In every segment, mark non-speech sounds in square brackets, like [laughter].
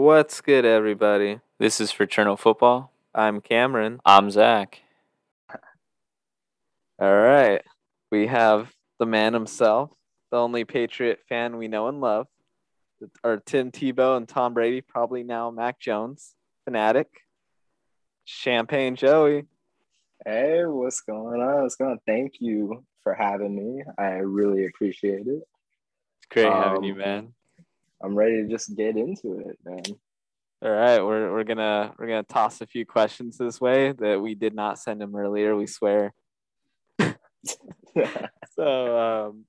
What's good, everybody? This is Fraternal Football. I'm Cameron. I'm Zach. All right. We have the man himself, the only Patriot fan we know and love, our Tim Tebow and Tom Brady, probably now Mac Jones, fanatic, Champagne Joey. Hey, what's going on? What's going on? Thank you for having me. I really appreciate it. It's great having you, Um, man. I'm ready to just get into it, man. All right, we're we're gonna we're gonna toss a few questions this way that we did not send him earlier. We swear. [laughs] So, um,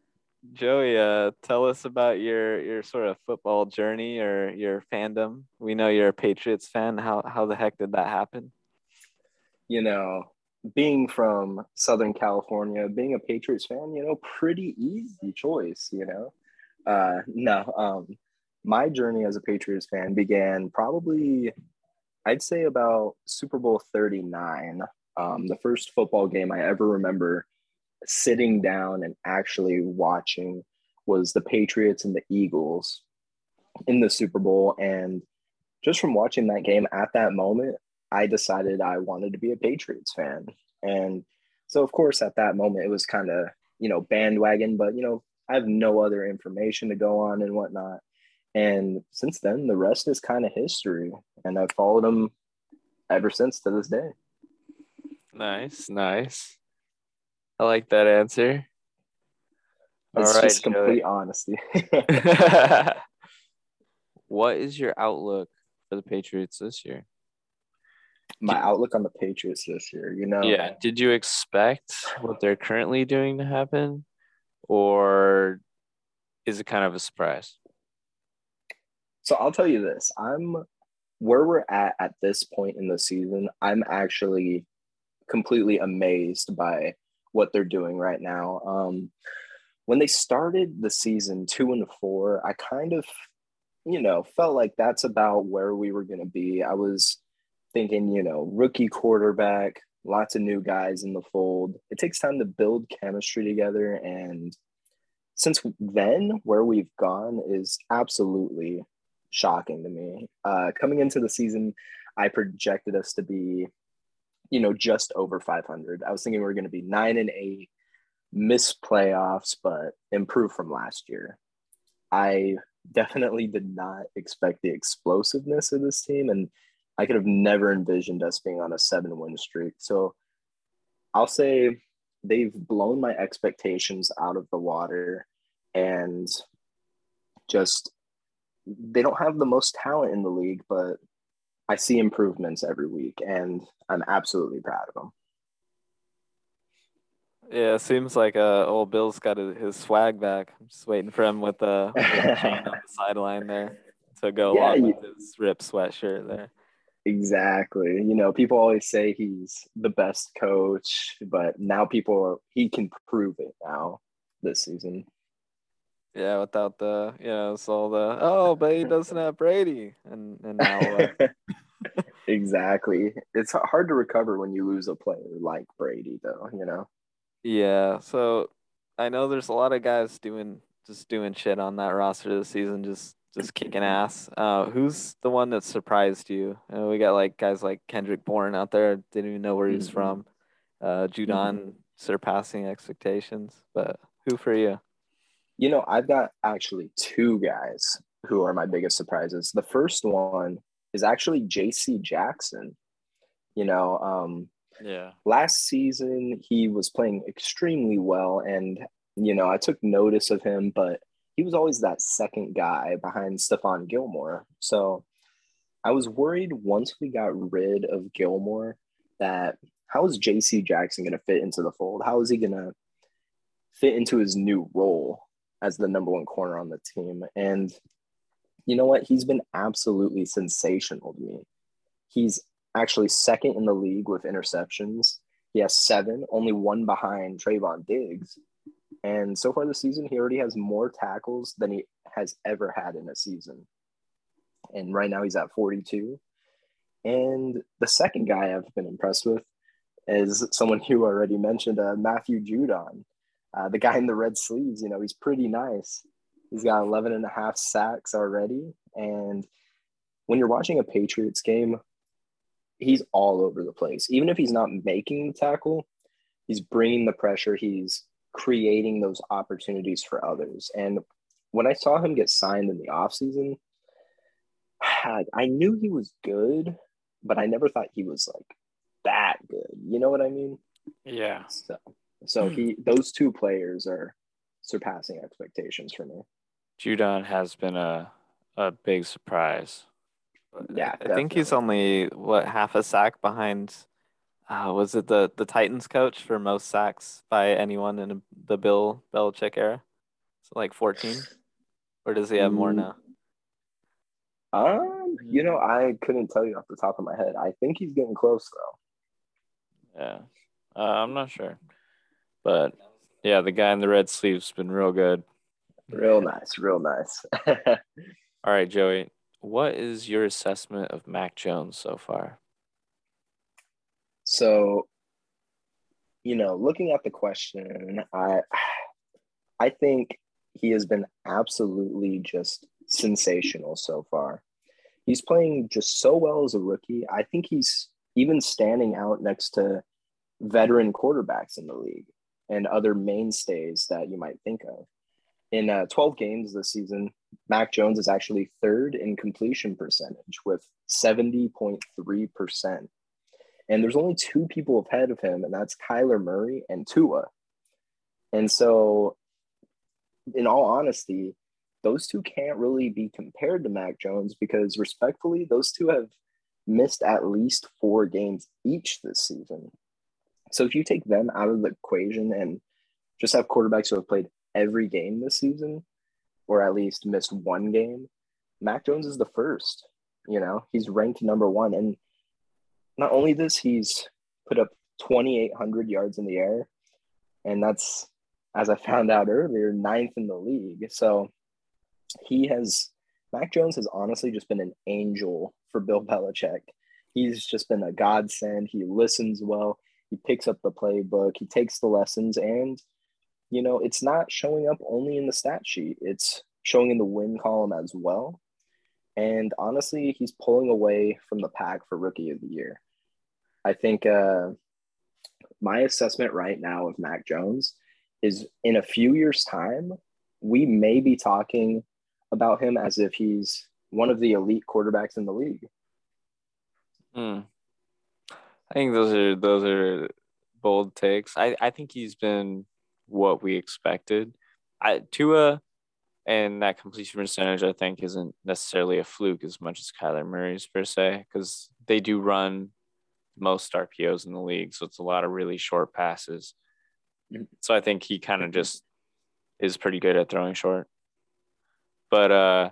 Joey, uh, tell us about your your sort of football journey or your fandom. We know you're a Patriots fan. How how the heck did that happen? you know, being from Southern California, being a Patriots fan, you know, pretty easy choice, you know. Uh, no, um, my journey as a Patriots fan began probably, I'd say, about Super Bowl 39. Um, the first football game I ever remember sitting down and actually watching was the Patriots and the Eagles in the Super Bowl. And just from watching that game at that moment, I decided I wanted to be a Patriots fan. And so, of course, at that moment, it was kind of, you know, bandwagon, but, you know, I have no other information to go on and whatnot. And since then, the rest is kind of history. And I've followed them ever since to this day. Nice, nice. I like that answer. All It's right, just Joey. complete honesty. [laughs] what is your outlook for the Patriots this year? My outlook on the Patriots this year, you know, Yeah. Did you expect what they're currently doing to happen, or is it kind of a surprise? So I'll tell you this: I'm where we're at at this point in the season. I'm actually completely amazed by what they're doing right now. Um, when they started the season two and four, I kind of, you know, felt like that's about where we were going to be. I was thinking, you know, rookie quarterback, lots of new guys in the fold. It takes time to build chemistry together, and since then, where we've gone is absolutely shocking to me. Uh, coming into the season, I projected us to be, you know, just over 500. I was thinking we were going to be nine and eight, miss playoffs, but improve from last year. I definitely did not expect the explosiveness of this team, and I could have never envisioned us being on a seven win streak. So I'll say they've blown my expectations out of the water and just they don't have the most talent in the league, but I see improvements every week, and I'm absolutely proud of them. Yeah, it seems like uh, old Bill's got his, his swag back. I'm just waiting for him with the, [laughs] with the chain on the sideline there to go Yeah, along you- with his rip sweatshirt there. Exactly. You know, people always say he's the best coach, but now people are, he can prove it now this season. Yeah, without the you know, it's all the oh, but he doesn't have Brady, and and now uh, [laughs] exactly. It's hard to recover when you lose a player like Brady, though, you know? yeah. So I know there's a lot of guys doing just doing shit on that roster this season, just just kicking ass. Uh, who's the one that surprised you? Uh, we got like guys like Kendrick Bourne out there, didn't even know where he was Mhm. from. Uh, Judon surpassing expectations, but who for you? You know, I've got actually two guys who are my biggest surprises. The first one is actually JC Jackson. You know, um, Yeah. last season he was playing extremely well and you know i took notice of him but he was always that second guy behind Stephon Gilmore so i was worried once we got rid of Gilmore that how is JC Jackson going to fit into the fold how is he going to fit into his new role as the number one corner on the team and you know what he's been absolutely sensational to me he's actually second in the league with interceptions. He has seven, only one behind Trevon Diggs. And so far this season, he already has more tackles than he has ever had in a season. And right now he's at 42. And the second guy I've been impressed with is someone [laughs] you already mentioned, uh, Matthew Judon, uh, the guy in the red sleeves. You know, he's pretty nice. He's got 11 and a half sacks already. And when you're watching a Patriots game, he's all over the place. Even if he's not making the tackle, he's bringing the pressure. He's creating those opportunities for others. And when I saw him get signed in the offseason, [sighs] I knew he was good, but I never thought he was like that good. You know what I mean? Yeah. So, so he those two players are surpassing expectations for me. Judon has been a a big surprise. Yeah, I think he's only what half a sack behind. Uh, was it the the Titans coach for most sacks by anyone in the Bill Belichick era? So like fourteen, or does he have more Mm. now? Um, you know, I couldn't tell you off the top of my head. I think he's getting close though. Yeah. Uh, I'm not sure. But yeah, the guy in the red sleeve's been real good. Real nice, real nice. [laughs] All right, Joey. What is your assessment of Mac Jones so far? so, you know, looking at the question, I I think he has been absolutely just sensational so far. He's playing just so well as a rookie. I think he's even standing out next to veteran quarterbacks in the league and other mainstays that you might think of. In uh, 12 games this season, Mac Jones is actually third in completion percentage with 70.3%. And there's only two people ahead of him, and that's Kyler Murray and Tua. And so, in all honesty, those two can't really be compared to Mac Jones because, respectfully, those two have missed at least four games each this season. So, if you take them out of the equation and just have quarterbacks who have played every game this season, or at least missed one game, Mac Jones is the first. You know, he's ranked number one. And not only this, he's put up 2,800 yards in the air. And that's, as I found out earlier, ninth in the league. So he has, Mac Jones has honestly just been an angel for Bill Belichick. He's just been a godsend. He listens well. He picks up the playbook. He takes the lessons. And, you know, it's not showing up only in the stat sheet, it's showing in the win column as well. And honestly, he's pulling away from the pack for rookie of the year. I think uh, my assessment right now of Mac Jones is in a few years' time, we may be talking about him as if he's one of the elite quarterbacks in the league. Hmm. I think those are those are bold takes. I, I think he's been what we expected. I Tua and that completion percentage I think isn't necessarily a fluke as much as Kyler Murray's per se, because they do run most RPOs in the league. So it's a lot of really short passes. So I think he kind of just is pretty good at throwing short. But uh,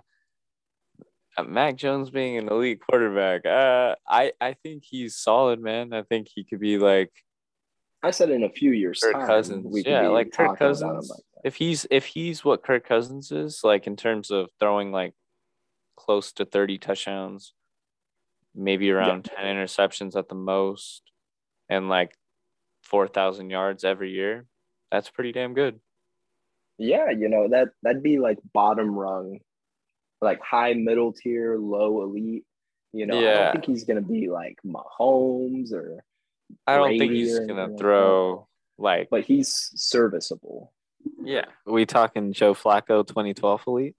Mac Jones being an elite quarterback, uh, I I think he's solid, man. I think he could be like I said in a few years' Kirk time, Cousins. Yeah, like Kirk Cousins. like. If he's if he's what Kirk Cousins is, like in terms of throwing like close to thirty touchdowns, maybe around ten interceptions at the most, and like four thousand yards every year, that's pretty damn good. Yeah, you know that that'd be like bottom rung, like high middle tier, low elite. You know, I don't think he's gonna be like Mahomes or, I don't think he's gonna like throw like but he's serviceable. yeah. we talking Joe Flacco 2012 elite?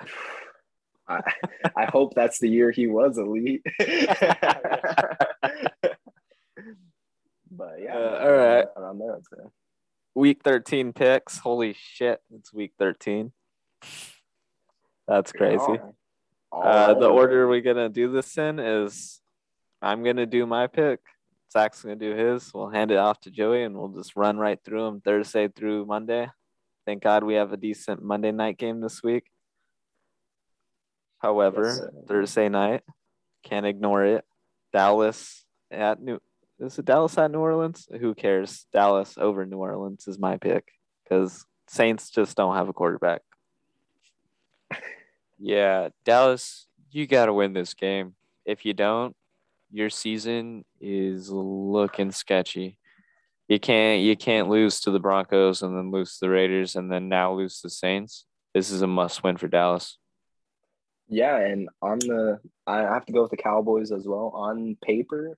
[sighs] I, I hope that's the year he was elite. [laughs] but yeah, Uh, all right. around there, I'd say. Week 13 picks. Holy shit, it's week 13. That's crazy. Uh, the order we're gonna do this in is I'm gonna do my pick. Zach's gonna do his. We'll hand it off to Joey, and we'll just run right through them Thursday through Monday. Thank God we have a decent Monday night game this week. However, Yes. Thursday night, can't ignore it. Dallas at New. Is it Dallas at New Orleans? Who cares? Dallas over New Orleans is my pick because Saints just don't have a quarterback. Yeah, Dallas, you got to win this game. If you don't, your season is looking sketchy. You can't you can't lose to the Broncos and then lose to the Raiders and then now lose to the Saints. This is a must win for Dallas. Yeah, and on the I have to go with the Cowboys as well. On paper,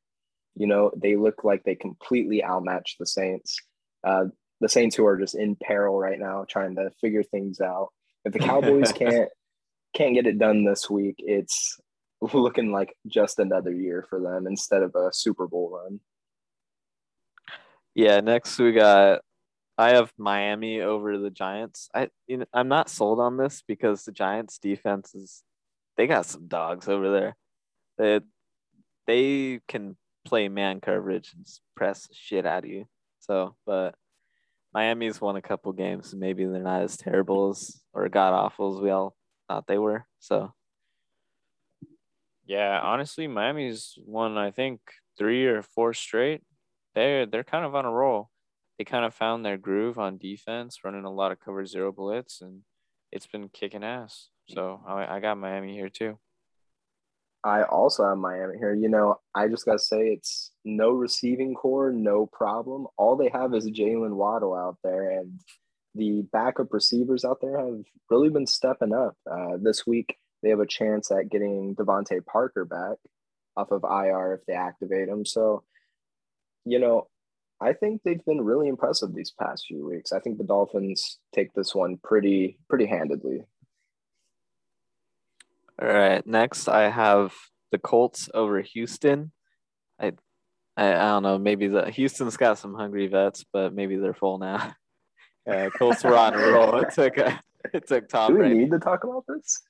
you know, they look like they completely outmatch the Saints. Uh, the Saints who are just in peril right now, trying to figure things out. If the Cowboys [laughs] can't can't get it done this week, it's [laughs] looking like just another year for them instead of a Super Bowl run. Yeah, next we got I have Miami over the Giants. I you know, I'm not sold on this because the Giants defense is they got some dogs over there. They they can play man coverage and press shit out of you. So, but Miami's won a couple games, maybe they're not as terrible as or god awful as we all thought they were. So, yeah, honestly, Miami's won I think three or four straight. They're they're kind of on a roll. They kind of found their groove on defense, running a lot of cover zero blitz, and it's been kicking ass. So I, I got Miami here too. I also have Miami here. You know, I just gotta say it's no receiving corps, no problem. All they have is Jaylen Waddle out there, and the backup receivers out there have really been stepping up. Uh, this week, they have a chance at getting DeVante Parker back off of IR if they activate him. So, you know, I think they've been really impressive these past few weeks. I think the Dolphins take this one pretty pretty handedly. All right, next I have the Colts over Houston. I, I, I don't know. Maybe the Houston's got some hungry vets, but maybe they're full now. [laughs] Yeah, Colts were on a roll. It took a, it took Tom. Do we Brady need to talk about this?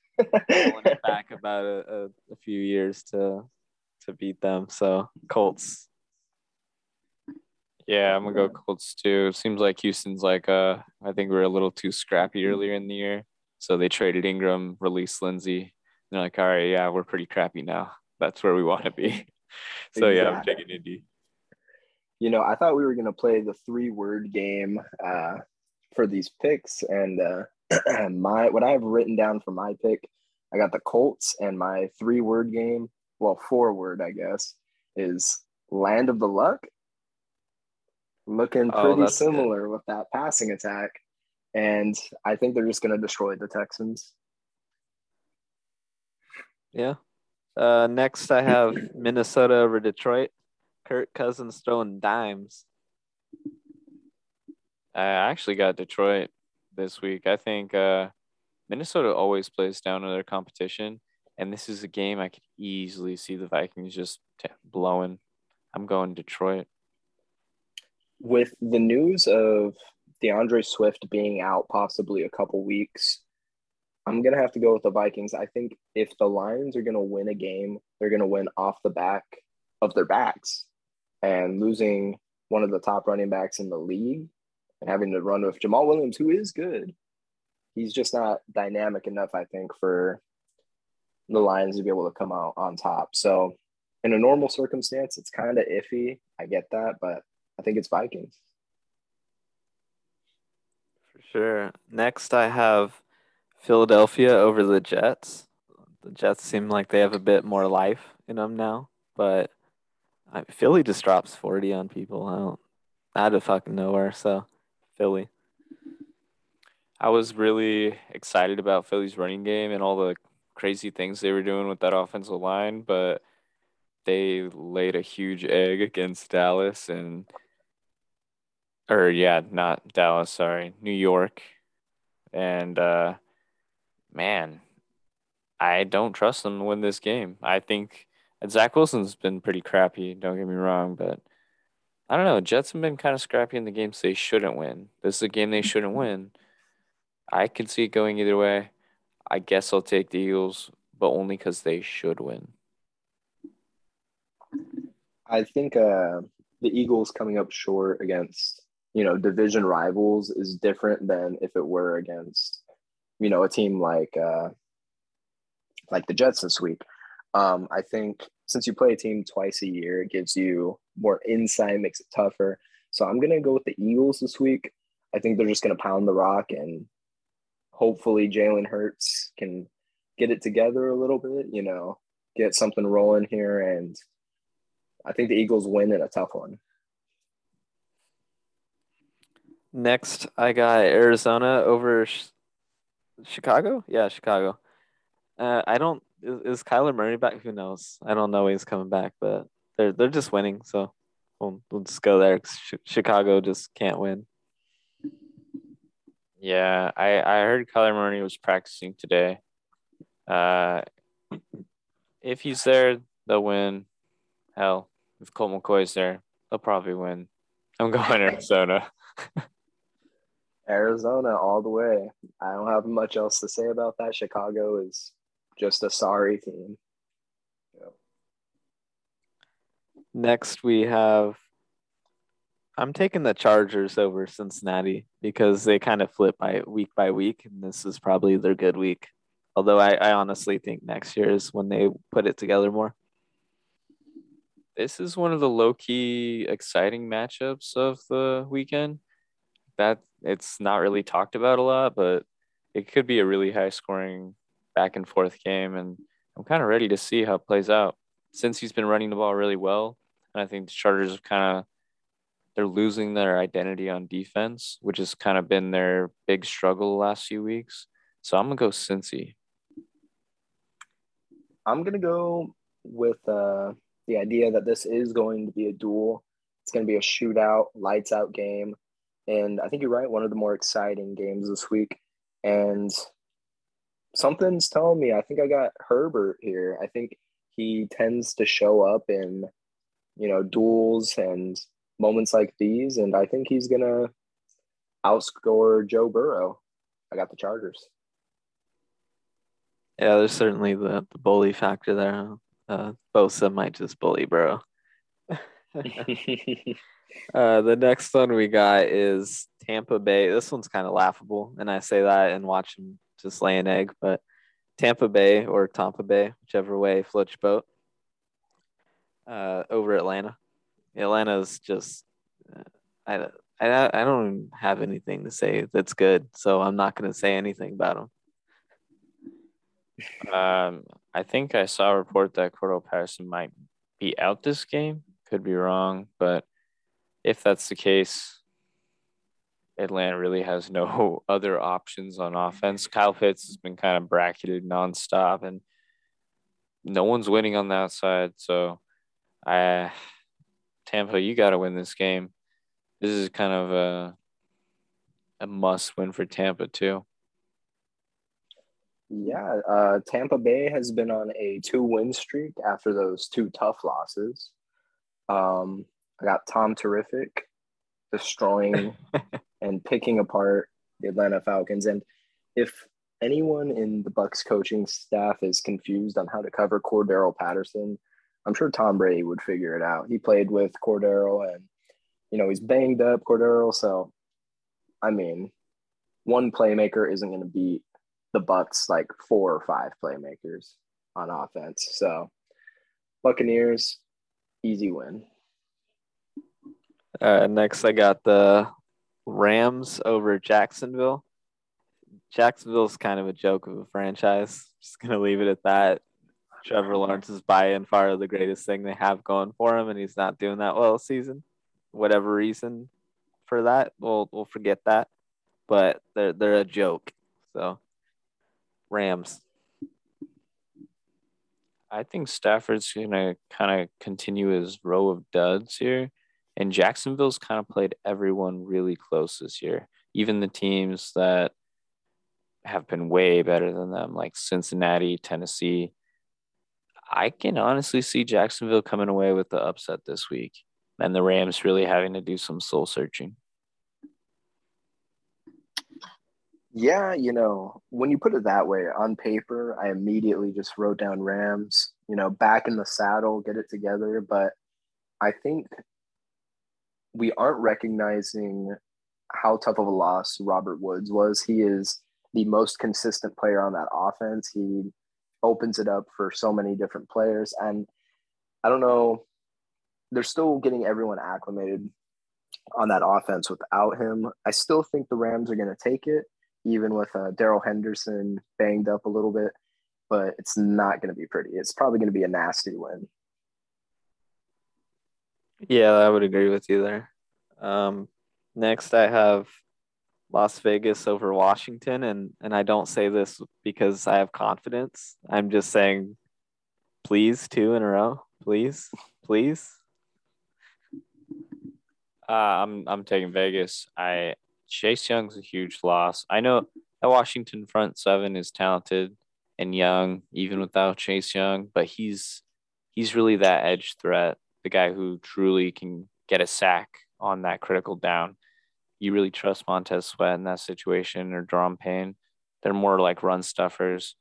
back about a, a, a few years to to beat them. So Colts. Yeah, I'm gonna go Colts too. It seems like Houston's like uh I think we are a little too scrappy earlier in the year. So they traded Ingram, released Lindsay. they're like, all right, yeah, we're pretty crappy now. That's where we want to be. [laughs] so yeah, I'm taking Indy. You know, I thought we were gonna play the three word game uh, for these picks, and uh, [clears throat] my what I have written down for my pick, I got the Colts, and my three word game, well, four word, I guess, is Land of the Luck. Looking oh, pretty oh, similar good. with that passing attack. And I think they're just going to destroy the Texans. Yeah. Uh, next, I have Minnesota over Detroit. Kirk Cousins throwing dimes. I actually got Detroit this week. I think uh, Minnesota always plays down to their competition, and this is a game I could easily see the Vikings just t- blowing. I'm going Detroit. With the news of D'Andre Swift being out possibly a couple weeks, I'm gonna have to go with the Vikings. I think if the Lions are gonna win a game, they're gonna win off the back of their backs. And losing one of the top running backs in the league and having to run with Jamaal Williams, who is good, he's just not dynamic enough, I think, for the Lions to be able to come out on top. So in a normal circumstance, it's kind of iffy. I get that, but I think it's Vikings. For sure. Next, I have Philadelphia over the Jets. The Jets seem like they have a bit more life in them now, but Philly just drops 40 on people. Don't, out of fucking nowhere. So, Philly. I was really excited about Philly's running game and all the crazy things they were doing with that offensive line, but they laid a huge egg against Dallas and or yeah, not Dallas, sorry, New York. And uh man, I don't trust them to win this game. I think Zach Wilson's been pretty crappy. Don't get me wrong, but I don't know. Jets have been kind of scrappy in the games they shouldn't win. This is a game they shouldn't win. I can see it going either way. I guess I'll take the Eagles, but only because they should win. I think uh, the Eagles coming up short against you know division rivals is different than if it were against you know a team like uh, like the Jets this week. Um, I think since you play a team twice a year, it gives you more insight, makes it tougher. So I'm gonna go with the Eagles this week. I think they're just gonna pound the rock and hopefully Jalen Hurts can get it together a little bit, you know, get something rolling here. And I think the Eagles win in a tough one. Next, I got Arizona over Chicago? Yeah, Chicago. Uh, I don't. Is, is Kyler Murray back? Who knows? I don't know when he's coming back, but they're they're just winning, so we'll, we'll just go there. Chicago just can't win. Yeah, I I heard Kyler Murray was practicing today. Uh, if he's there, they'll win. Hell, if Colt McCoy's there, they'll probably win. I'm going [laughs] Arizona. Arizona all the way. I don't have much else to say about that. Chicago is just a sorry team. Yep. Next, we have. I'm taking the Chargers over Cincinnati because they kind of flip by week by week, and this is probably their good week. Although I, I honestly think next year is when they put it together more. This is one of the low key exciting matchups of the weekend. That it's not really talked about a lot, but it could be a really high scoring back and forth game. And I'm kind of ready to see how it plays out since he's been running the ball really well. And I think the Chargers have kind of they're losing their identity on defense, which has kind of been their big struggle the last few weeks. So I'm gonna go Cincy. I'm gonna go with uh, the idea that this is going to be a duel. It's to be a shootout, lights out game, and I think you're right. One of the more exciting games this week, and something's telling me I think I got Herbert here. I think he tends to show up in you know duels and moments like these, and I think he's gonna outscore Joe Burrow. I got the Chargers. Yeah, there's certainly the, the bully factor there. Uh, Bosa might just bully Burrow. [laughs] uh, the next one we got is Tampa Bay. This one's kind of laughable, and I say that and watch him just lay an egg, but Tampa Bay or Tampa Bay, whichever way floats your boat, uh, over Atlanta. Atlanta's just, uh, I, I, I don't have anything to say that's good, so I'm not going to say anything about them. Um, I think I saw a report that Cordarrelle Patterson might be out this game. Could be wrong, but if that's the case, Atlanta really has no [laughs] other options on offense. Kyle Pitts has been kind of bracketed nonstop, and no one's winning on that side. So, I Tampa, you got to win this game. This is kind of a a must win for Tampa too. Yeah, uh, Tampa Bay has been on a two win streak after those two tough losses. Um, I got Tom Terrific [laughs] destroying and picking apart the Atlanta Falcons. And if anyone in the Bucs coaching staff is confused on how to cover Cordarrelle Patterson, I'm sure Tom Brady would figure it out. He played with Cordero and you know he's banged up Cordero, so I mean, one playmaker isn't going to beat the Bucs like four or five playmakers on offense. So Buccaneers, easy win. Uh, next, I got the Rams over Jacksonville. Jacksonville's kind of a joke of a franchise. Just gonna leave it at that. Trevor Lawrence is by and far the greatest thing they have going for him, and he's not doing that well season. Whatever reason for that, we'll we'll forget that. But they're they're a joke. So Rams. I think Stafford's gonna kind of continue his row of duds here, and Jacksonville's kind of played everyone really close this year, even the teams that have been way better than them, like Cincinnati, Tennessee. I can honestly see Jacksonville coming away with the upset this week, and the Rams really having to do some soul searching. Yeah, you know, when you put it that way on paper, I immediately just wrote down Rams, you know, back in the saddle, get it together. But I think we aren't recognizing how tough of a loss Robert Woods was. He is the most consistent player on that offense. He opens it up for so many different players. And I don't know, they're still getting everyone acclimated on that offense without him. I still think the Rams are going to take it even with uh, Darrell Henderson banged up a little bit, but it's not going to be pretty. It's probably going to be a nasty win. Yeah, I would agree with you there. Um, next, I have Las Vegas over Washington, and and I don't say this because I have confidence. I'm just saying, please, two in a row, please, please. Uh, I'm I'm taking Vegas. I Chase Young's a huge loss. I know that Washington front seven is talented and young, even without Chase Young, but he's he's really that edge threat, the guy who truly can get a sack on that critical down you really trust Montez Sweat in that situation or Da'Ron Payne. They're more like run stuffers.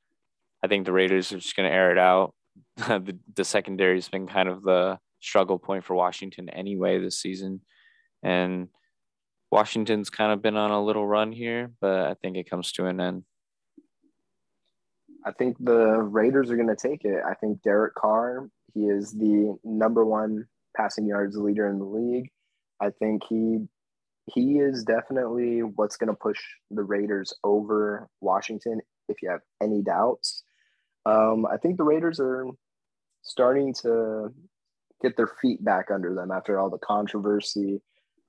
I think the Raiders are just going to air it out. [laughs] the, the secondary has been kind of the struggle point for Washington anyway this season. And Washington's kind of been on a little run here, but I think it comes to an end. I think the Raiders are going to take it. I think Derek Carr, he is the number one passing yards leader in the league. I think he he is definitely what's going to push the Raiders over Washington. If you have any doubts, um, I think the Raiders are starting to get their feet back under them after all the controversy,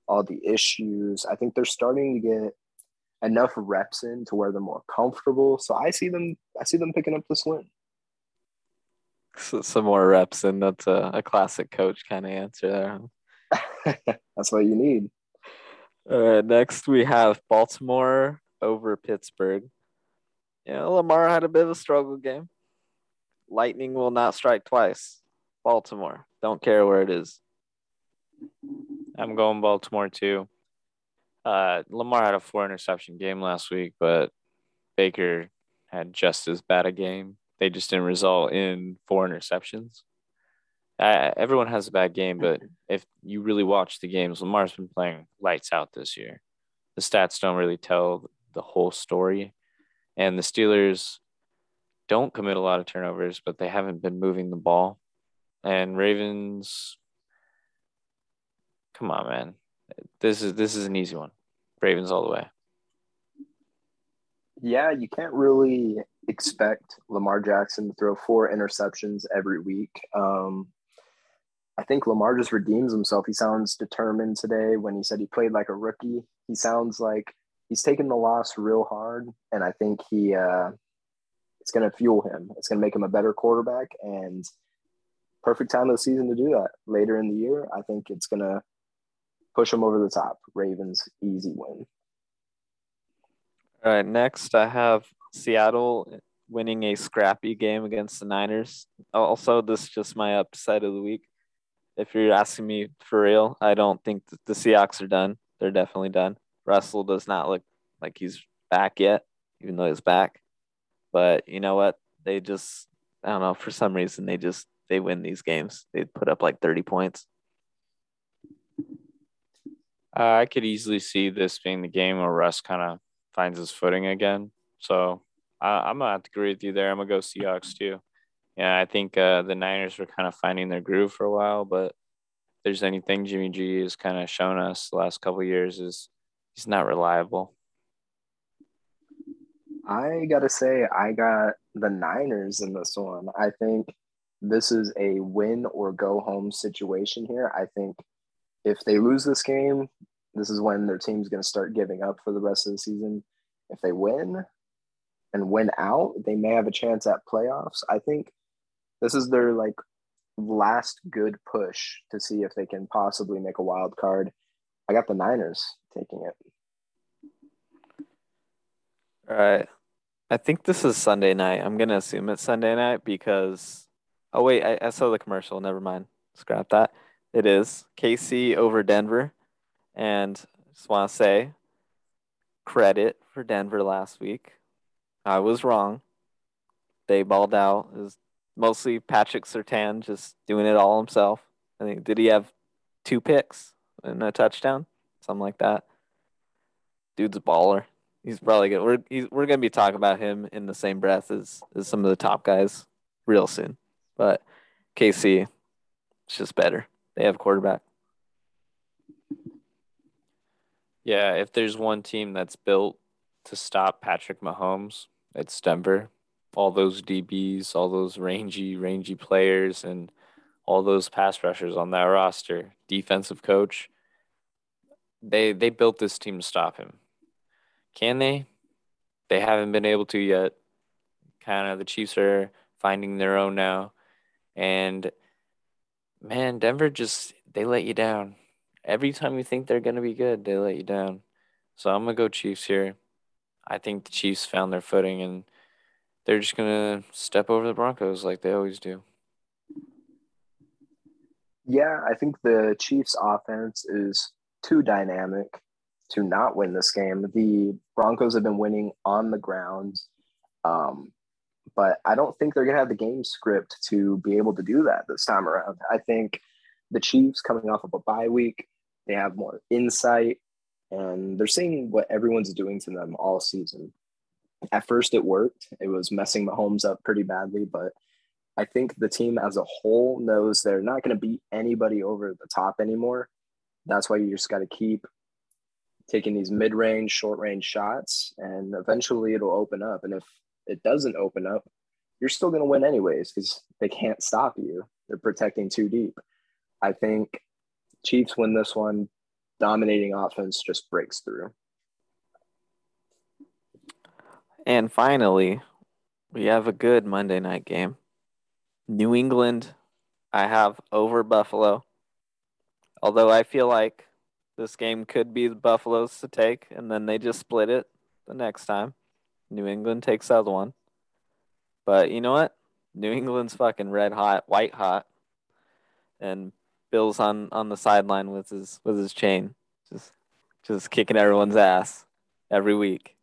all the issues. I think they're starting to get enough reps in to where they're more comfortable. So I see them. I see them picking up this win. So, some more reps, and that's a, a classic coach kind of answer there. [laughs] that's what you need. All right, next we have Baltimore over Pittsburgh. Yeah, Lamar had a bit of a struggle game. Lightning will not strike twice. Baltimore. Don't care where it is. I'm going Baltimore too. Uh, Lamar had a four interception game last week, but Baker had just as bad a game. They just didn't result in four interceptions uh, everyone has a bad game, but if you really watch the games, Lamar's been playing lights out this year. The stats don't really tell the whole story, and the Steelers don't commit a lot of turnovers, but they haven't been moving the ball. And Ravens, come on, man, this is this is an easy one. Ravens all the way. Yeah, you can't really expect Lamar Jackson to throw four interceptions every week. Um, I think Lamar just redeems himself. He sounds determined today when he said he played like a rookie. He sounds like he's taken the loss real hard, and I think he uh, it's going to fuel him. It's going to make him a better quarterback, and perfect time of the season to do that. Later in the year, I think it's going to push him over the top. Ravens easy win. All right, next I have Seattle winning a scrappy game against the Niners. Also, this is just my upset of the week if you're asking me for real, I don't think the Seahawks are done. They're definitely done. Russell does not look like he's back yet, even though he's back. But you know what? They just I don't know, for some reason they just they win these games. They put up like 30 points. Uh, I could easily see this being the game where Russ kind of finds his footing again. So I, I'm gonna have to agree with you there. I'm gonna go Seahawks too yeah, I think uh, the Niners were kind of finding their groove for a while, but there's anything Jimmy G has kind of shown us the last couple years is he's not reliable. I gotta say, I got the Niners in this one. I think this is a win or go home situation here. I think if they lose this game, this is when their team's going to start giving up for the rest of the season. If they win and win out, they may have a chance at playoffs. I think this is their like last good push to see if they can possibly make a wild card. I got the Niners taking it. All right. I think this is Sunday night. I'm gonna assume it's Sunday night because oh wait, I, I saw the commercial. Never mind. Scrap that. It is KC over Denver. And just want to say credit for Denver last week. I was wrong. They balled out. It was mostly Patrick Surtain just doing it all himself. I think did he have two picks and a touchdown, something like that. Dude's a baller. He's probably good. We're he's, we're gonna be talking about him in the same breath as as some of the top guys real soon. But KC, it's just better. They have quarterback. Yeah, if there's one team that's built to stop Patrick Mahomes, it's Denver all those DBs, all those rangy, rangy players, and all those pass rushers on that roster, defensive coach. They they built this team to stop him. Can they? They haven't been able to yet. Kind of the Chiefs are finding their own now. And man, Denver just they let you down. Every time you think they're gonna be good, they let you down. So I'm gonna go Chiefs here. I think the Chiefs found their footing and they're just gonna step over the Broncos like they always do. Yeah, I think the Chiefs offense is too dynamic to not win this game. The Broncos have been winning on the ground. Um, but I don't think they're going to have the game script to be able to do that this time around. I think the Chiefs coming off of a bye week, they have more insight and they're seeing what everyone's doing to them all season. At first, it worked. It was messing Mahomes up pretty badly, but I think the team as a whole knows they're not going to beat anybody over the top anymore. That's why you just got to keep taking these mid range, short range shots, and eventually it'll open up. And if it doesn't open up, you're still going to win anyways because they can't stop you. They're protecting too deep. I think Chiefs win this one. Dominating offense just breaks through. And finally, we have a good Monday night game. New England, I have over Buffalo. Although I feel like this game could be the Buffaloes to take, and then they just split it the next time. New England takes the one. But you know what? New England's fucking red hot, white hot, and Bill's on on the sideline with his with his chain, just just kicking everyone's ass every week.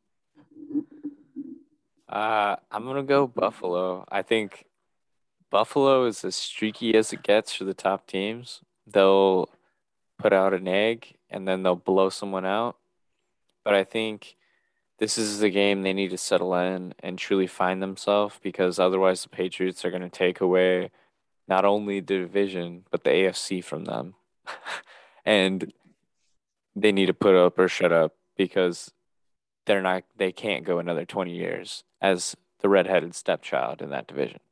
Uh, I'm gonna go Buffalo. I think Buffalo is as streaky as it gets for the top teams. They'll put out an egg and then they'll blow someone out. But I think this is the game they need to settle in and truly find themselves because otherwise the Patriots are going to take away not only the division but the AFC from them. [laughs] and they need to put up or shut up because they're not they can't go another 20 years as the redheaded stepchild in that division. [laughs]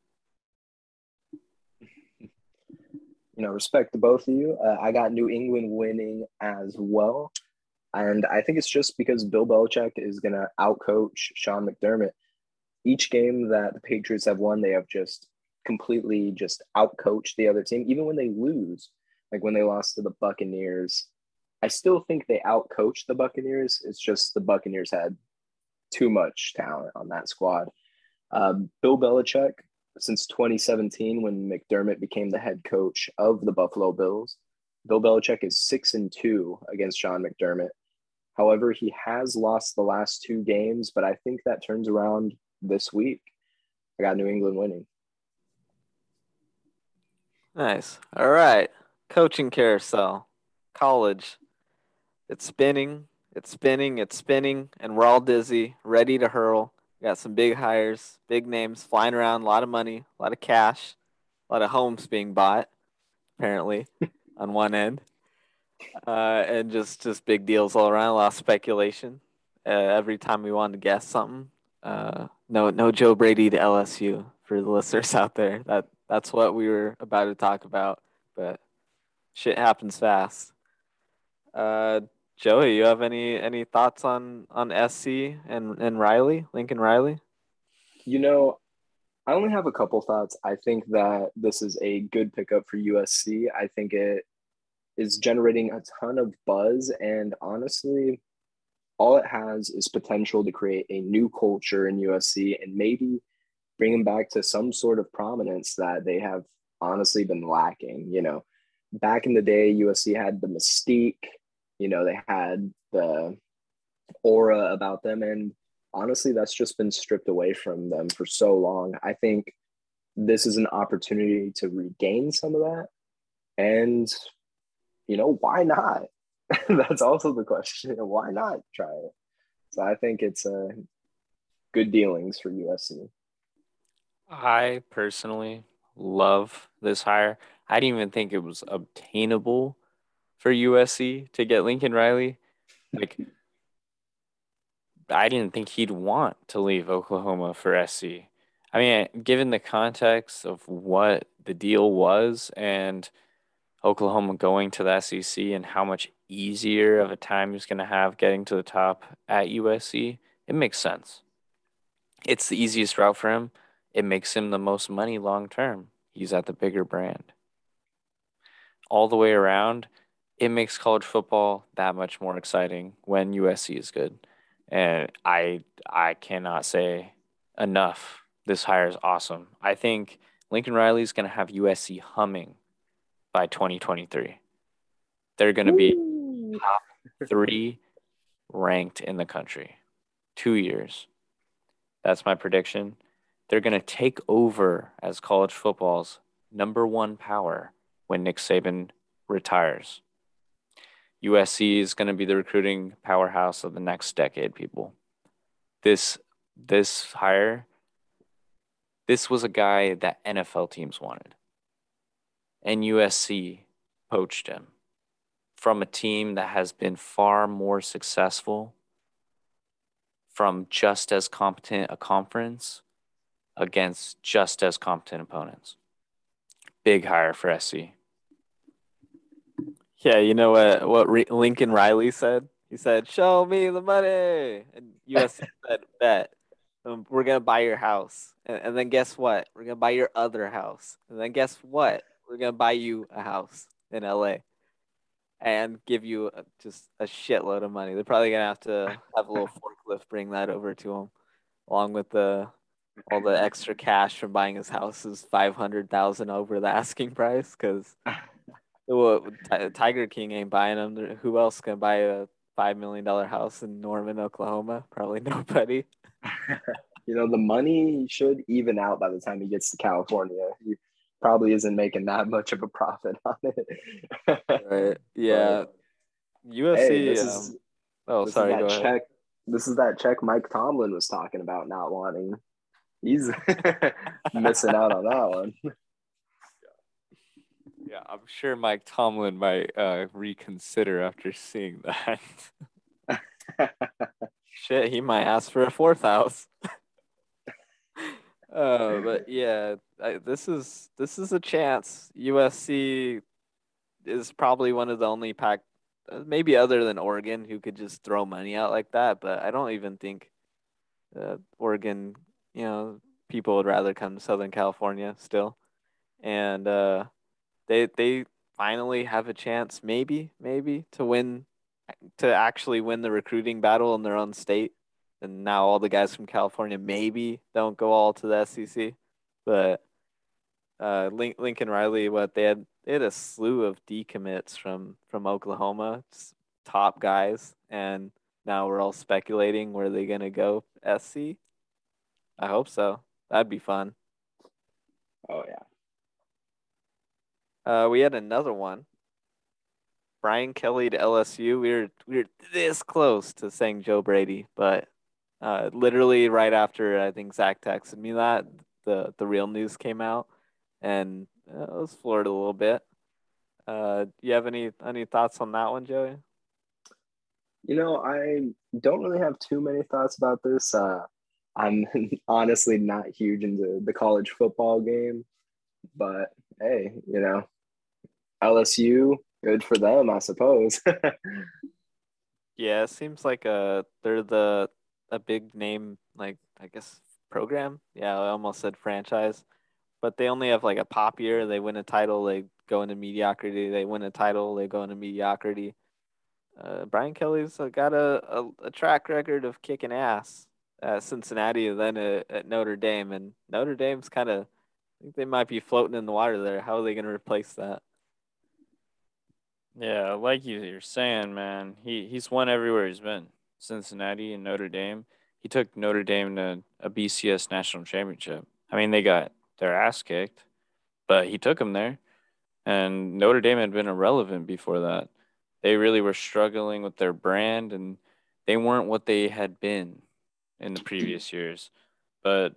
You know, respect to both of you. Uh, I got New England winning as well. And I think it's just because Bill Belichick is going to outcoach Sean McDermott. Each game that the Patriots have won, they have just completely just outcoached the other team. Even when they lose, like when they lost to the Buccaneers, I still think they outcoached the Buccaneers. It's just the Buccaneers had too much talent on that squad. Um, Bill Belichick, since 2017, when McDermott became the head coach of the Buffalo Bills, Bill Belichick is six and two against Sean McDermott. However, he has lost the last two games, but I think that turns around this week. I got New England winning. Nice. All right. Coaching carousel. College. It's spinning. It's spinning. It's spinning. And we're all dizzy, ready to hurl. We got some big hires, big names flying around, a lot of money, a lot of cash, a lot of homes being bought, apparently, [laughs] on one end uh, and just just big deals all around. A lot of speculation. Uh, every time we wanted to guess something, uh, no no Joe Brady to LSU for the listeners out there. That that's what we were about to talk about, but shit happens fast. Uh, Joey, you have any any thoughts on on SC and and Riley, Lincoln Riley? You know, I only have a couple thoughts. I think that this is a good pickup for USC. I think it is generating a ton of buzz and honestly all it has is potential to create a new culture in USC and maybe bring them back to some sort of prominence that they have honestly been lacking. You know, back in the day, USC had the mystique, you know, they had the aura about them. And honestly, that's just been stripped away from them for so long. I think this is an opportunity to regain some of that and you know, why not? [laughs] That's also the question. Why not try it? So I think it's a uh, good dealings for USC. I personally love this hire. I didn't even think it was obtainable for USC to get Lincoln Riley. Like, I didn't think he'd want to leave Oklahoma for SC. I mean, given the context of what the deal was and Oklahoma going to the SEC and how much easier of a time he's going to have getting to the top at USC, it makes sense. It's the easiest route for him. It makes him the most money long term. He's at the bigger brand. All the way around, it makes college football that much more exciting when USC is good. And I I cannot say enough. This hire is awesome. I think Lincoln Riley is going to have USC humming by 2023. They're going to be top three ranked in the country. Two years. That's my prediction. They're going to take over as college football's number one power when Nick Saban retires. USC is going to be the recruiting powerhouse of the next decade, people. This this hire this was a guy that NFL teams wanted. And USC poached him from a team that has been far more successful from just as competent a conference against just as competent opponents. Big hire for SC. Yeah, you know what what Re- Lincoln Riley said? He said, "Show me the money," and USC [laughs] said, "Bet." Um, we're gonna buy your house, and, and then guess what? We're gonna buy your other house, and then guess what? We're gonna buy you a house in LA, and give you a, just a shitload of money. They're probably gonna have to have a little [laughs] forklift bring that over to them, along with the all the extra cash from buying his house is five hundred thousand over the asking price because [laughs] well, Tiger King ain't buying them. Who else can buy a five million dollar house in Norman, Oklahoma? Probably [laughs] nobody. [laughs] you know, the money should even out by the time he gets to California. He probably isn't making that much of a profit on it. right. Yeah. But. Hey, this um, is, oh, sorry. Go ahead. Check, this is that check Mike Tomlin was talking about not wanting. He's [laughs] missing out on that one. Yeah, I'm sure Mike Tomlin might uh, reconsider after seeing that. [laughs] Shit, he might ask for a fourth house. [laughs] uh, but yeah, I, this is this is a chance. USC is probably one of the only pack, uh, maybe other than Oregon, who could just throw money out like that. But I don't even think uh, Oregon, you know, people would rather come to Southern California still, and uh, they they finally have a chance, maybe maybe to win to actually win the recruiting battle in their own state. And now all the guys from California maybe don't go all to the SEC, but uh, Link, Lincoln Riley, what they had, they had a slew of decommits from from Oklahoma, top guys, and now we're all speculating where they're gonna go. SC, I hope so. That'd be fun. Oh yeah. Uh, we had another one Brian Kelly to LSU. We were we were this close to saying Joe Brady, but uh, literally right after I think Zach texted me that the the real news came out, and uh, I was floored a little bit. Uh, do you have any any thoughts on that one, Joey? You know, I don't really have too many thoughts about this. Uh, I'm [laughs] honestly not huge into the college football game, but hey, you know, LSU good for them, I suppose. [laughs] yeah, it seems like uh they're the a big name like I guess program. Yeah, I almost said franchise. But they only have like a pop year, they win a title, they go into mediocrity, they win a title, they go into mediocrity. Uh, Brian Kelly's got a, a, a, track record of kicking ass at Cincinnati and then at, at Notre Dame. And Notre Dame's kind of, I think they might be floating in the water there. How are they going to replace that? Yeah, like you're saying, man, he he's won everywhere he's been. Cincinnati and Notre Dame. He took Notre Dame to a BCS national championship. I mean, they got their ass kicked, but he took them there. And Notre Dame had been irrelevant before that. They really were struggling with their brand and they weren't what they had been in the previous years. But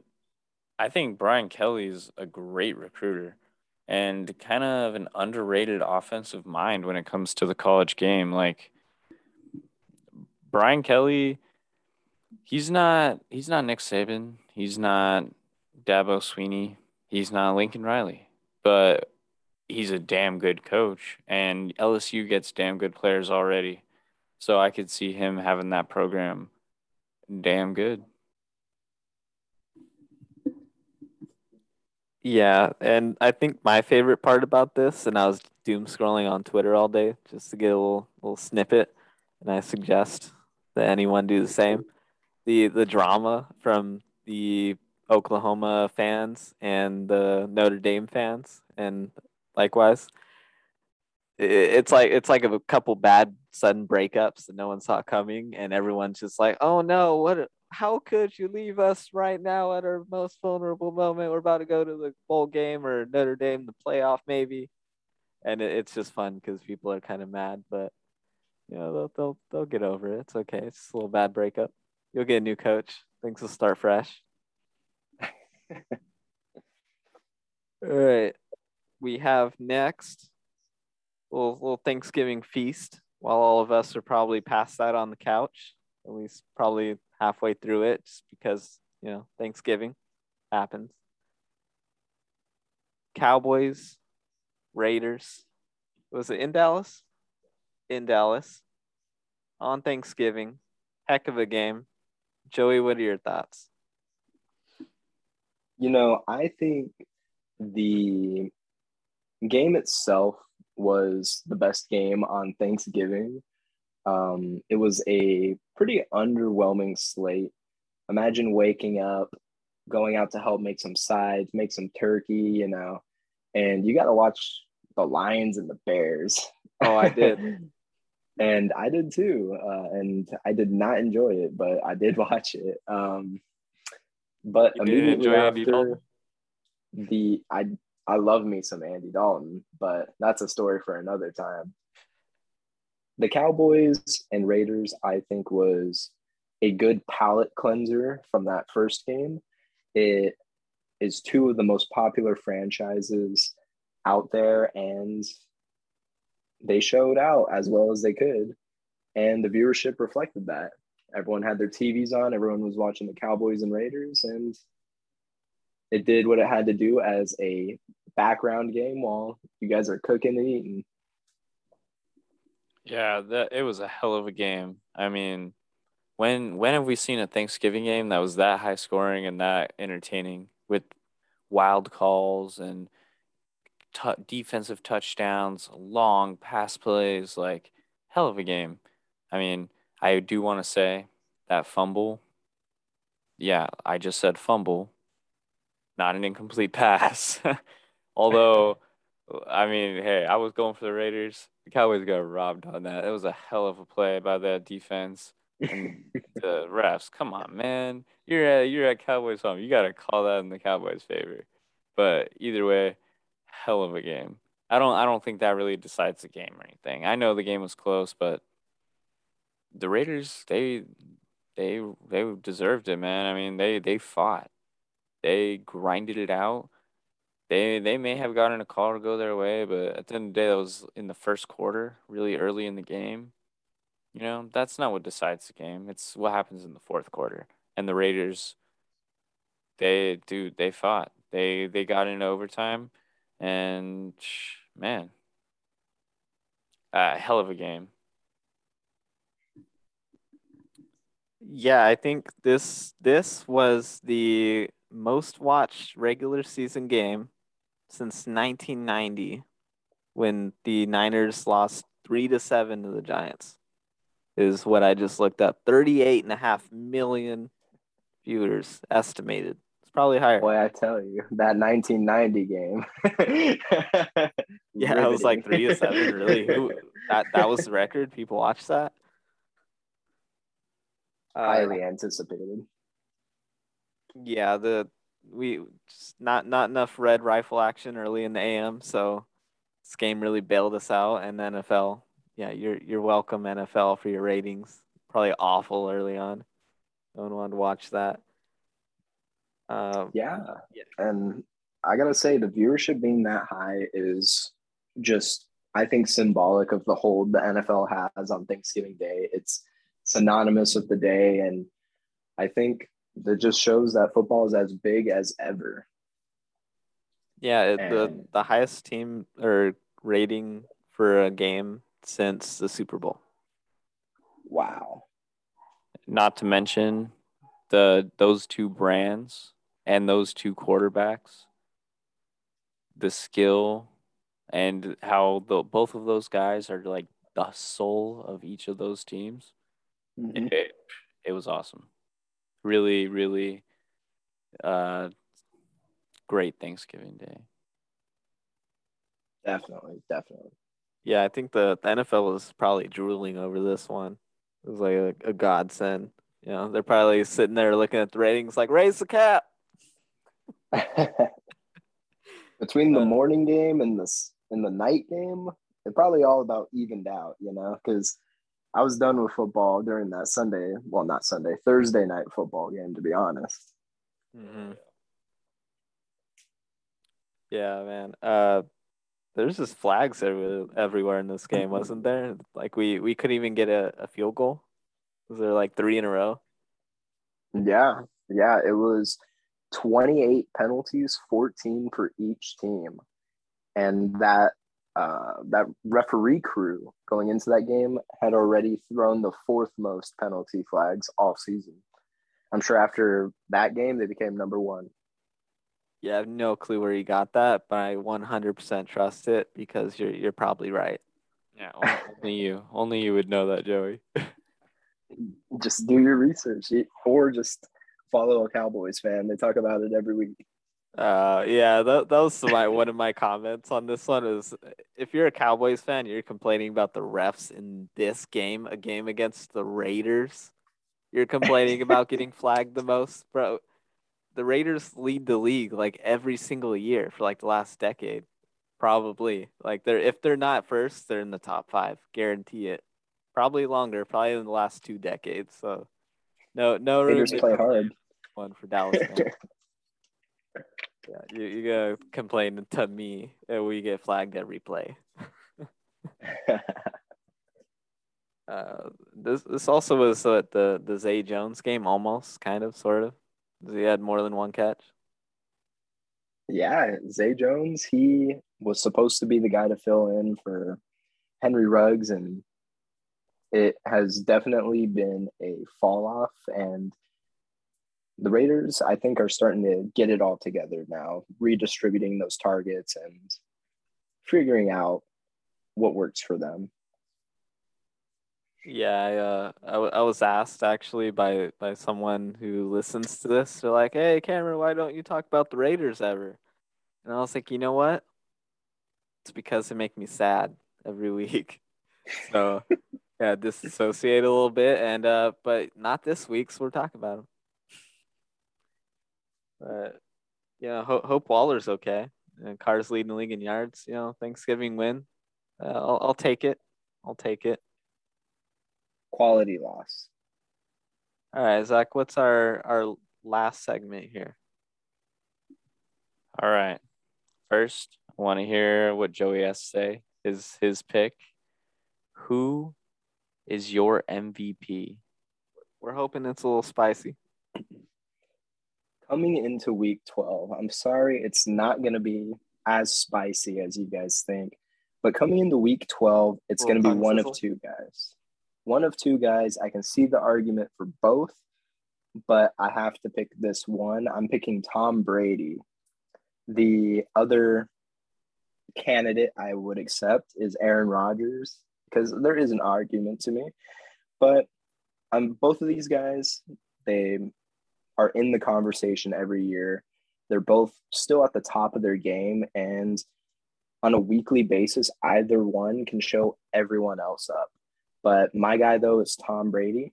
I think Brian Kelly's a great recruiter and kind of an underrated offensive mind when it comes to the college game. Like Brian Kelly, he's not he's not Nick Saban, he's not Dabo Swinney, he's not Lincoln Riley, but he's a damn good coach, and LSU gets damn good players already. So I could see him having that program damn good. Yeah, and I think my favorite part about this, and I was doom scrolling on Twitter all day just to get a little little snippet, and I suggest that anyone do the same. The the drama from the Oklahoma fans and the Notre Dame fans, and likewise, it's like it's like a couple bad sudden breakups that no one saw coming, and everyone's just like, "Oh no, what how could you leave us right now at our most vulnerable moment? We're about to go to the bowl game or Notre Dame, the playoff maybe. And it, it's just fun because people are kind of mad, but you know they'll, they'll they'll get over it. It's okay. It's just a little bad breakup. You'll get a new coach. Things will start fresh. [laughs] All right. We have next little little Thanksgiving feast while all of us are probably past that on the couch. At least probably halfway through it just because, you know, Thanksgiving happens. Cowboys, Raiders. Was it in Dallas? In Dallas. On Thanksgiving. Heck of a game. Joey, what are your thoughts? You know, I think the game itself was the best game on Thanksgiving. Um, it was a pretty underwhelming slate. Imagine waking up, going out to help make some sides, make some turkey, you know, and you got to watch the Lions and the Bears. Oh, I did. [laughs] and I did too. Uh, and I did not enjoy it, but I did [laughs] watch it. Um, but You immediately enjoy after the I I love me some Andy Dalton, but that's a story for another time. The Cowboys and Raiders, I think, was a good palate cleanser from that first game. It is two of the most popular franchises out there, and they showed out as well as they could. And the viewership reflected that. Everyone had their TVs on, everyone was watching the Cowboys and Raiders, and it did what it had to do as a background game while you guys are cooking and eating. Yeah, that it was a hell of a game. I mean, when when have we seen a Thanksgiving game that was that high scoring and that entertaining with wild calls and t- defensive touchdowns, long pass plays, like hell of a game. I mean, I do want to say that fumble. Yeah, I just said fumble, not an incomplete pass. [laughs] Although, I mean, hey, I was going for the Raiders. The Cowboys got robbed on that. It was a hell of a play by that defense and the refs. Come on, man. You're at you're at Cowboys home. You gotta call that in the Cowboys' favor. But either way, hell of a game. I don't I don't think that really decides the game or anything. I know the game was close, but the Raiders they they they deserved it, man. I mean, they they fought. They grinded it out. They they may have gotten a call to go their way, but at the end of the day, that was in the first quarter, really early in the game. You know, that's not what decides the game. It's what happens in the fourth quarter. And the Raiders, they dude, they fought. They they got into overtime, and man, a hell of a game. Yeah, I think this this was the most watched regular season game since 1990 when the Niners lost 3 to 7 to the Giants. Is what I just looked up. 38 and a half million viewers estimated. It's probably higher. Boy, I tell you, that 1990 game. [laughs] yeah, it was like 3 to 7 really. Who, [laughs] that that was the record. People watched that. Uh, Highly anticipated. Yeah the we just not not enough red rifle action early in the am so this game really bailed us out and nfl yeah you're you're welcome nfl for your ratings probably awful early on no one wanted to watch that um, Yeah. Yeah. And I got to say, the viewership being that high is just, I think, symbolic of the hold the NFL has on Thanksgiving Day. It's synonymous with the day. And I think that just shows that football is as big as ever. Yeah, it, the And- the highest team or rating for a game since the Super Bowl. Wow. Not to mention the those two brands and those two quarterbacks, the skill and how the both of those guys are like the soul of each of those teams. Mhm. It, it was awesome. Really, really uh great Thanksgiving Day. Definitely, definitely. Yeah, I think the, the NFL was probably drooling over this one. It was like a, a godsend. You know, they're probably sitting there looking at the ratings like raise the cap. [laughs] Between the Uh, morning game and this and the night game, it probably all about evened out, you know, because I was done with football during that Sunday, well, not Sunday, Thursday night football game, to be honest. Mm-hmm. Yeah, man. Uh, there's just flags every, everywhere in this game, wasn't there? Like we we couldn't even get a, a field goal. Was there like three in a row? Yeah, yeah, it was 28 penalties, 14 for each team. And that uh, that referee crew going into that game had already thrown the fourth most penalty flags all season. I'm sure after that game they became number one. Yeah, I have no clue where you got that, but I 100% trust it because you're you're probably right. Yeah, only, only you. Only you would know that, Joey. [laughs] Just do your research or just follow a Cowboys fan. They talk about it every week. Uh, yeah, that, that was my one of my comments on this one is if you're a Cowboys fan, you're complaining about the refs in this game, a game against the Raiders. You're complaining about getting [laughs] flagged the most, bro. The Raiders lead the league like every single year for like the last decade, probably. Like they're if they're not first, they're in the top five, guarantee it. Probably longer, probably in the last two decades. So, no, no Raiders play hard. one for Dallas. [laughs] Yeah, you you gotta complain to me that we get flagged every play. [laughs] [laughs] Uh, this this also was uh, the the Zay Jones game, almost kind of sort of. He had more than one catch. yeah, Zay Jones, he was supposed to be the guy to fill in for Henry Ruggs, and it has definitely been a fall off. And the Raiders, I think, are starting to get it all together now, redistributing those targets and figuring out what works for them. Yeah, I, uh, I, w- I was asked actually by by someone who listens to this. They're like, "Hey, Cameron, why don't you talk about the Raiders ever?" And I was like, "You know what? It's because they make me sad every week." So, [laughs] yeah, disassociate a little bit, and uh, but not this week. So we're talking about them. But yeah, Ho- Hope Waller's okay. And Carr's leading the league in yards. You know, Thanksgiving win. Uh, I'll, I'll take it. I'll take it. Quality loss. All right, Zach, what's our our last segment here? All right. First, I want to hear what Joey has to say. Is his pick. Who is your MVP? We're hoping it's a little spicy. Coming into week 12, I'm sorry it's not going to be as spicy as you guys think, but coming into week 12, it's going to be one of two guys. One of two guys. I can see the argument for both, but I have to pick this one. I'm picking Tom Brady. The other candidate I would accept is Aaron Rodgers because there is an argument to me, but um, both of these guys, they are in the conversation every year. They're both still at the top of their game, and on a weekly basis, either one can show everyone else up. But my guy, though, is Tom Brady.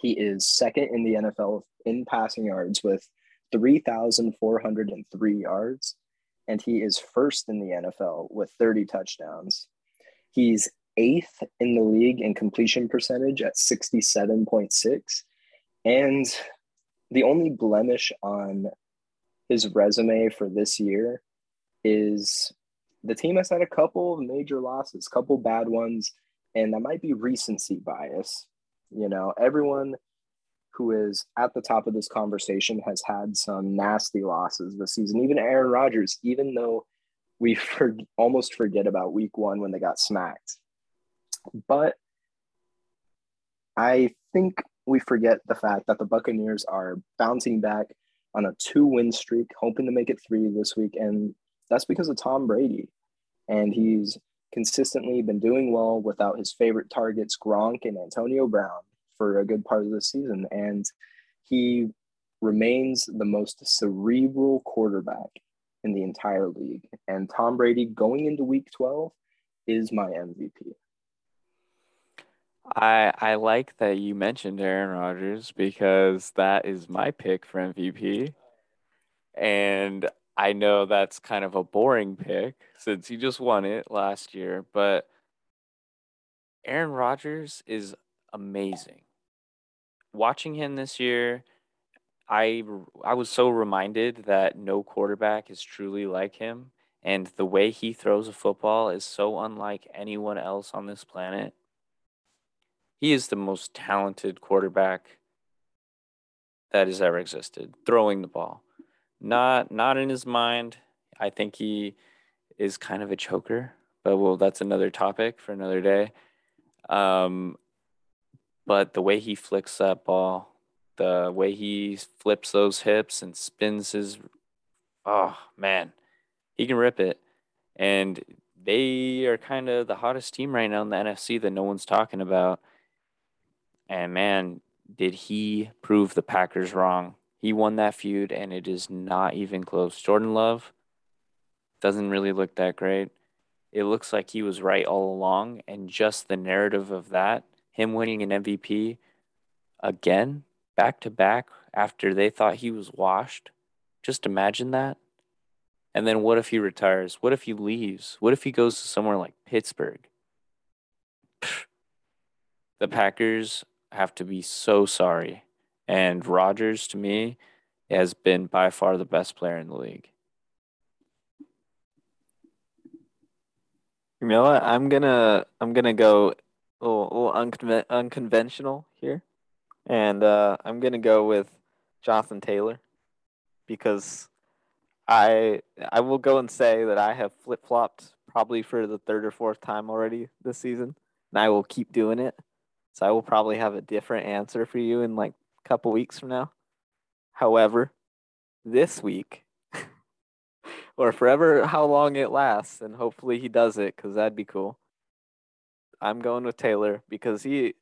He is second in the NFL in passing yards with 3,403 yards, and he is first in the NFL with 30 touchdowns. He's eighth in the league in completion percentage at 67.6. And the only blemish on his resume for this year is the team has had a couple of major losses, couple bad ones, and that might be recency bias. You know, everyone who is at the top of this conversation, has had some nasty losses this season. Even Aaron Rodgers, even though we [laughs] for, almost forget about week one when they got smacked. But I think we forget the fact that the Buccaneers are bouncing back on a two win streak, hoping to make it three this week. And that's because of Tom Brady. And he's consistently been doing well without his favorite targets, Gronk and Antonio Brown, for a good part of the season. And he remains the most cerebral quarterback in the entire league. And Tom Brady going into week 12 is my MVP. I I like that you mentioned Aaron Rodgers because that is my pick for MVP. And I know that's kind of a boring pick since he just won it last year, but Aaron Rodgers is amazing. Watching him this year, I I was so reminded that no quarterback is truly like him and the way he throws a football is so unlike anyone else on this planet he is the most talented quarterback that has ever existed throwing the ball. Not not in his mind. I think he is kind of a choker, but well, that's another topic for another day. Um, but the way he flicks that ball, the way he flips those hips and spins his, oh man, he can rip it. And they are kind of the hottest team right now in the NFC that no one's talking about. And man, did he prove the Packers wrong. He won that feud, and it is not even close. Jordan Love doesn't really look that great. It looks like he was right all along, and just the narrative of that, him winning an MVP again, back to back, after they thought he was washed. Just imagine that. And then what if he retires? What if he leaves? What if he goes to somewhere like Pittsburgh? The Packers have to be so sorry. And Rodgers, to me, has been by far the best player in the league. You know what? I'm gonna I'm gonna go a little, a little unconven- unconventional here, and uh, I'm gonna go with Jonathan Taylor because I I will go and say that I have flip flopped probably for the third or fourth time already this season, and I will keep doing it. So I will probably have a different answer for you in like a couple weeks from now. However, this week, [laughs] or forever, how long it lasts, and hopefully he does it because that'd be cool. I'm going with Taylor because he.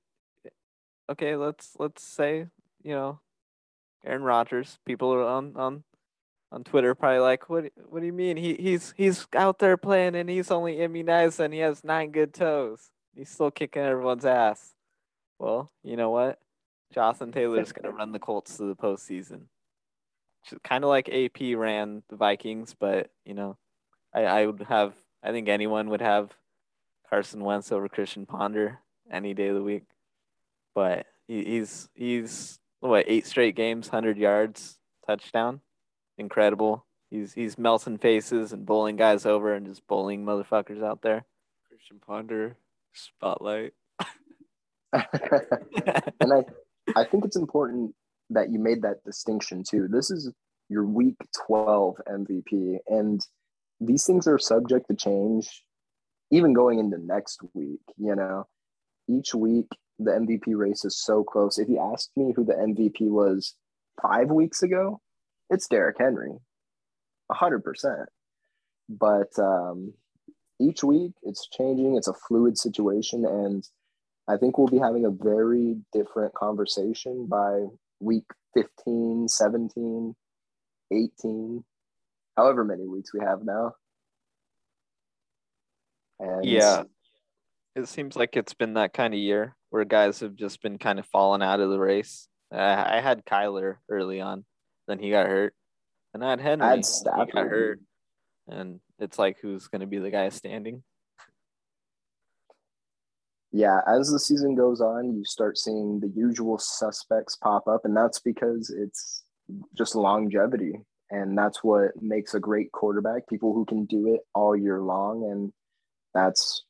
Okay, let's let's say you know, Aaron Rodgers. People are on on on Twitter probably like, what what do you mean? He he's he's out there playing and he's only immunized and he has nine good toes. He's still kicking everyone's ass. Well, you know what? Jonathan Taylor's going [laughs] to run the Colts to the postseason. Kind of like AP ran the Vikings, but you know, I, I would have. I think anyone would have Carson Wentz over Christian Ponder any day of the week. But he, he's he's what eight straight games, hundred yards, touchdown, incredible. He's he's melting faces and bowling guys over and just bowling motherfuckers out there. Christian Ponder spotlight. [laughs] and I, I think it's important that you made that distinction too. This is your week 12 MVP, and these things are subject to change even going into next week. You know, each week the MVP race is so close. If you asked me who the MVP was five weeks ago, it's Derrick Henry, 100%. But um, each week it's changing, it's a fluid situation. And I think we'll be having a very different conversation by week 15, 17, 18, however many weeks we have now. And yeah. It seems like it's been that kind of year where guys have just been kind of falling out of the race. I, I had Kyler early on, then he got hurt. And I had Henry. I had Stafford. He got hurt. And it's like who's going to be the guy standing? Yeah, as the season goes on, you start seeing the usual suspects pop up, and that's because it's just longevity. And that's what makes a great quarterback people who can do it all year long. And that's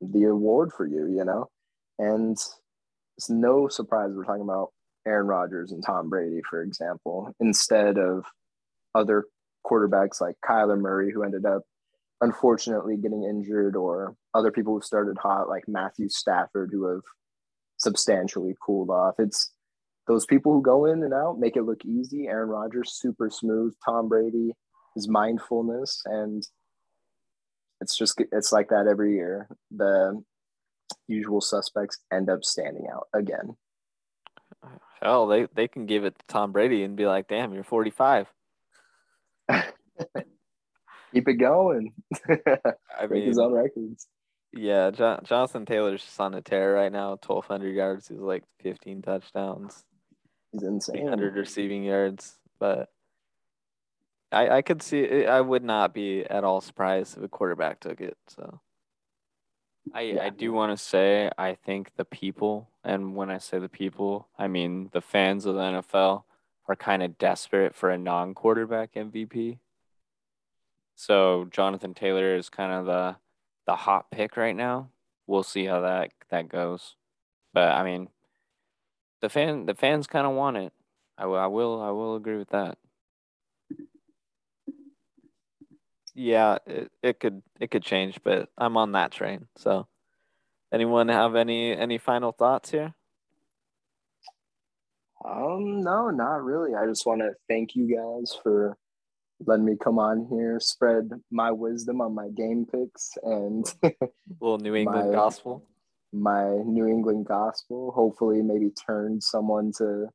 the award for you, you know? And it's no surprise we're talking about Aaron Rodgers and Tom Brady, for example, instead of other quarterbacks like Kyler Murray, who ended up unfortunately getting injured, or other people who started hot like Matthew Stafford, who have substantially cooled off. It's those people who go in and out make it look easy. Aaron Rodgers, super smooth. Tom Brady, his mindfulness, and it's just it's like that every year. The usual suspects end up standing out again. Hell, they they can give it to Tom Brady and be like, "Damn, you're 45." [laughs] Keep it going. I Break his own records. yeah, John, Jonathan Taylor's just on a tear right now. 1,200 yards. He's like 15 touchdowns, He's insane. 300 receiving yards. But I I could see. It, I would not be at all surprised if a quarterback took it. So I, Yeah. I do want to say I think the people, and when I say the people, I mean the fans of the NFL are kind of desperate for a non-quarterback MVP. So Jonathan Taylor is kind of the the hot pick right now. We'll see how that that goes. But I mean, the fan the fans kind of want it. I will I will I will agree with that. yeah, it, it could it could change, but I'm on that train. So anyone have any any final thoughts here? Um, no, not really. I just want to thank you guys for letting me come on here, spread my wisdom on my game picks and [laughs] little New England My- gospel. my New England gospel. Hopefully, maybe turn someone to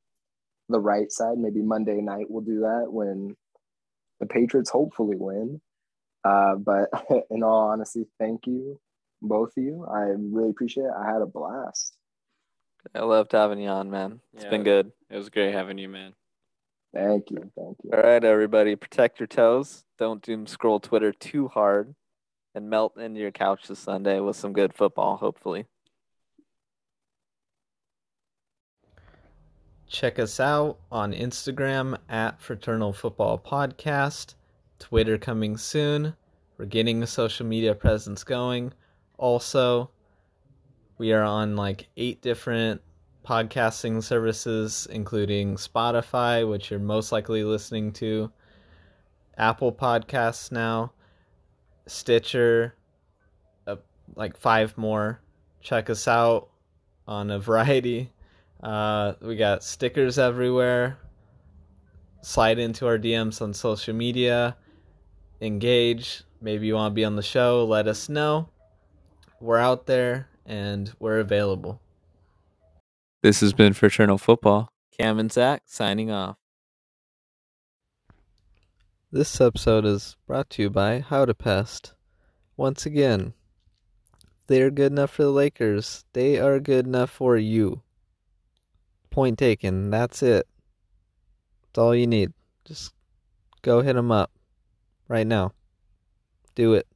the right side. Maybe Monday night we'll do that when the Patriots hopefully win. Uh, but [laughs] in all honesty, thank you, both of you. I really appreciate it. I had a blast. I loved having you on, man. It's Yeah. been good. It was great having you, man. Thank you. Thank you. All right, everybody, protect your toes. Don't doom scroll Twitter too hard, and melt into your couch this Sunday with some good football. Hopefully. Check us out on Instagram at Fraternal Football Podcast. Twitter coming soon. We're getting a social media presence going. Also, we are on like eight different podcasting services, including Spotify, which you're most likely listening to, Apple Podcasts now, Stitcher, uh, like five more. Check us out on a [laughs] variety. Uh, we got stickers everywhere. Slide into our DMs on social media. Engage. Maybe you want to be on the show. Let us know. We're out there and we're available. This has been Fraternal Football. Cam and Zach signing off. This episode is brought to you by How to Pest. Once again, they are good enough for the Lakers. They are good enough for you. Point taken. That's it. That's all you need. Just go hit them up right now. Do it.